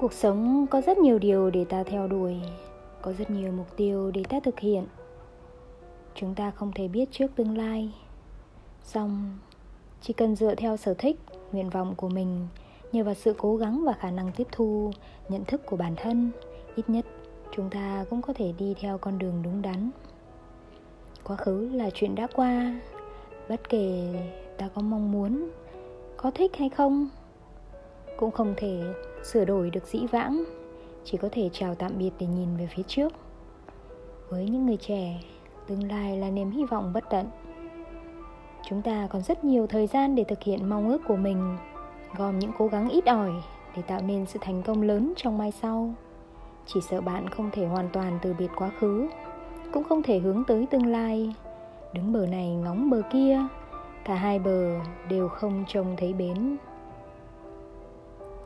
cuộc sống có rất nhiều điều để ta theo đuổi, có rất nhiều mục tiêu để ta thực hiện. Chúng ta không thể biết trước tương lai. Song, chỉ cần dựa theo sở thích, nguyện vọng của mình, nhờ vào sự cố gắng và khả năng tiếp thu, nhận thức của bản thân, ít nhất chúng ta cũng có thể đi theo con đường đúng đắn. Quá khứ là chuyện đã qua, bất kể ta có mong muốn, có thích hay không, cũng không thể sửa đổi được dĩ vãng, chỉ có thể chào tạm biệt để nhìn về phía trước. Với những người trẻ, tương lai là niềm hy vọng bất tận. Chúng ta còn rất nhiều thời gian để thực hiện mong ước của mình, gom những cố gắng ít ỏi để tạo nên sự thành công lớn trong mai sau. Chỉ sợ bạn không thể hoàn toàn từ biệt quá khứ, cũng không thể hướng tới tương lai. Đứng bờ này ngóng bờ kia, cả hai bờ đều không trông thấy bến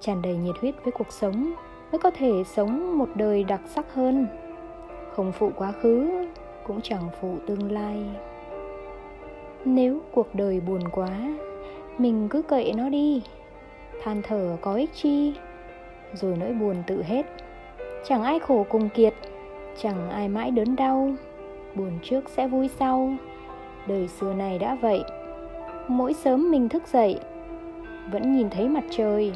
tràn đầy nhiệt huyết với cuộc sống, mới có thể sống một đời đặc sắc hơn. Không phụ quá khứ, cũng chẳng phụ tương lai. Nếu cuộc đời buồn quá, mình cứ kệ nó đi. Than thở có ích chi? Rồi nỗi buồn tự hết. Chẳng ai khổ cùng kiệt, chẳng ai mãi đớn đau. Buồn trước sẽ vui sau. Đời xưa này đã vậy. Mỗi sớm mình thức dậy, vẫn nhìn thấy mặt trời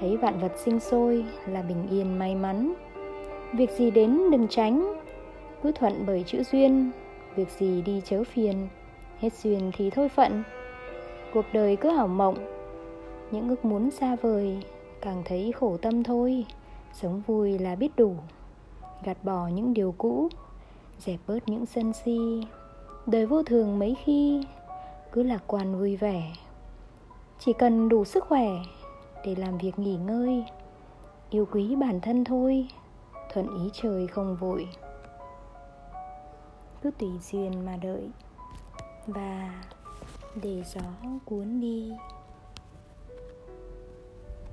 thấy vạn vật sinh sôi là bình yên may mắn. Việc gì đến đừng tránh, cứ thuận bởi chữ duyên. Việc gì đi chớ phiền, hết duyên thì thôi phận. Cuộc đời cứ hảo mộng, những ước muốn xa vời, càng thấy khổ tâm thôi. Sống vui là biết đủ, gạt bỏ những điều cũ, dẹp bớt những sân si. Đời vô thường mấy khi cứ lạc quan vui vẻ. Chỉ cần đủ sức khỏe để làm việc nghỉ ngơi. Yêu quý bản thân thôi, thuận ý trời không vội. Cứ tùy duyên mà đợi, và để gió cuốn đi.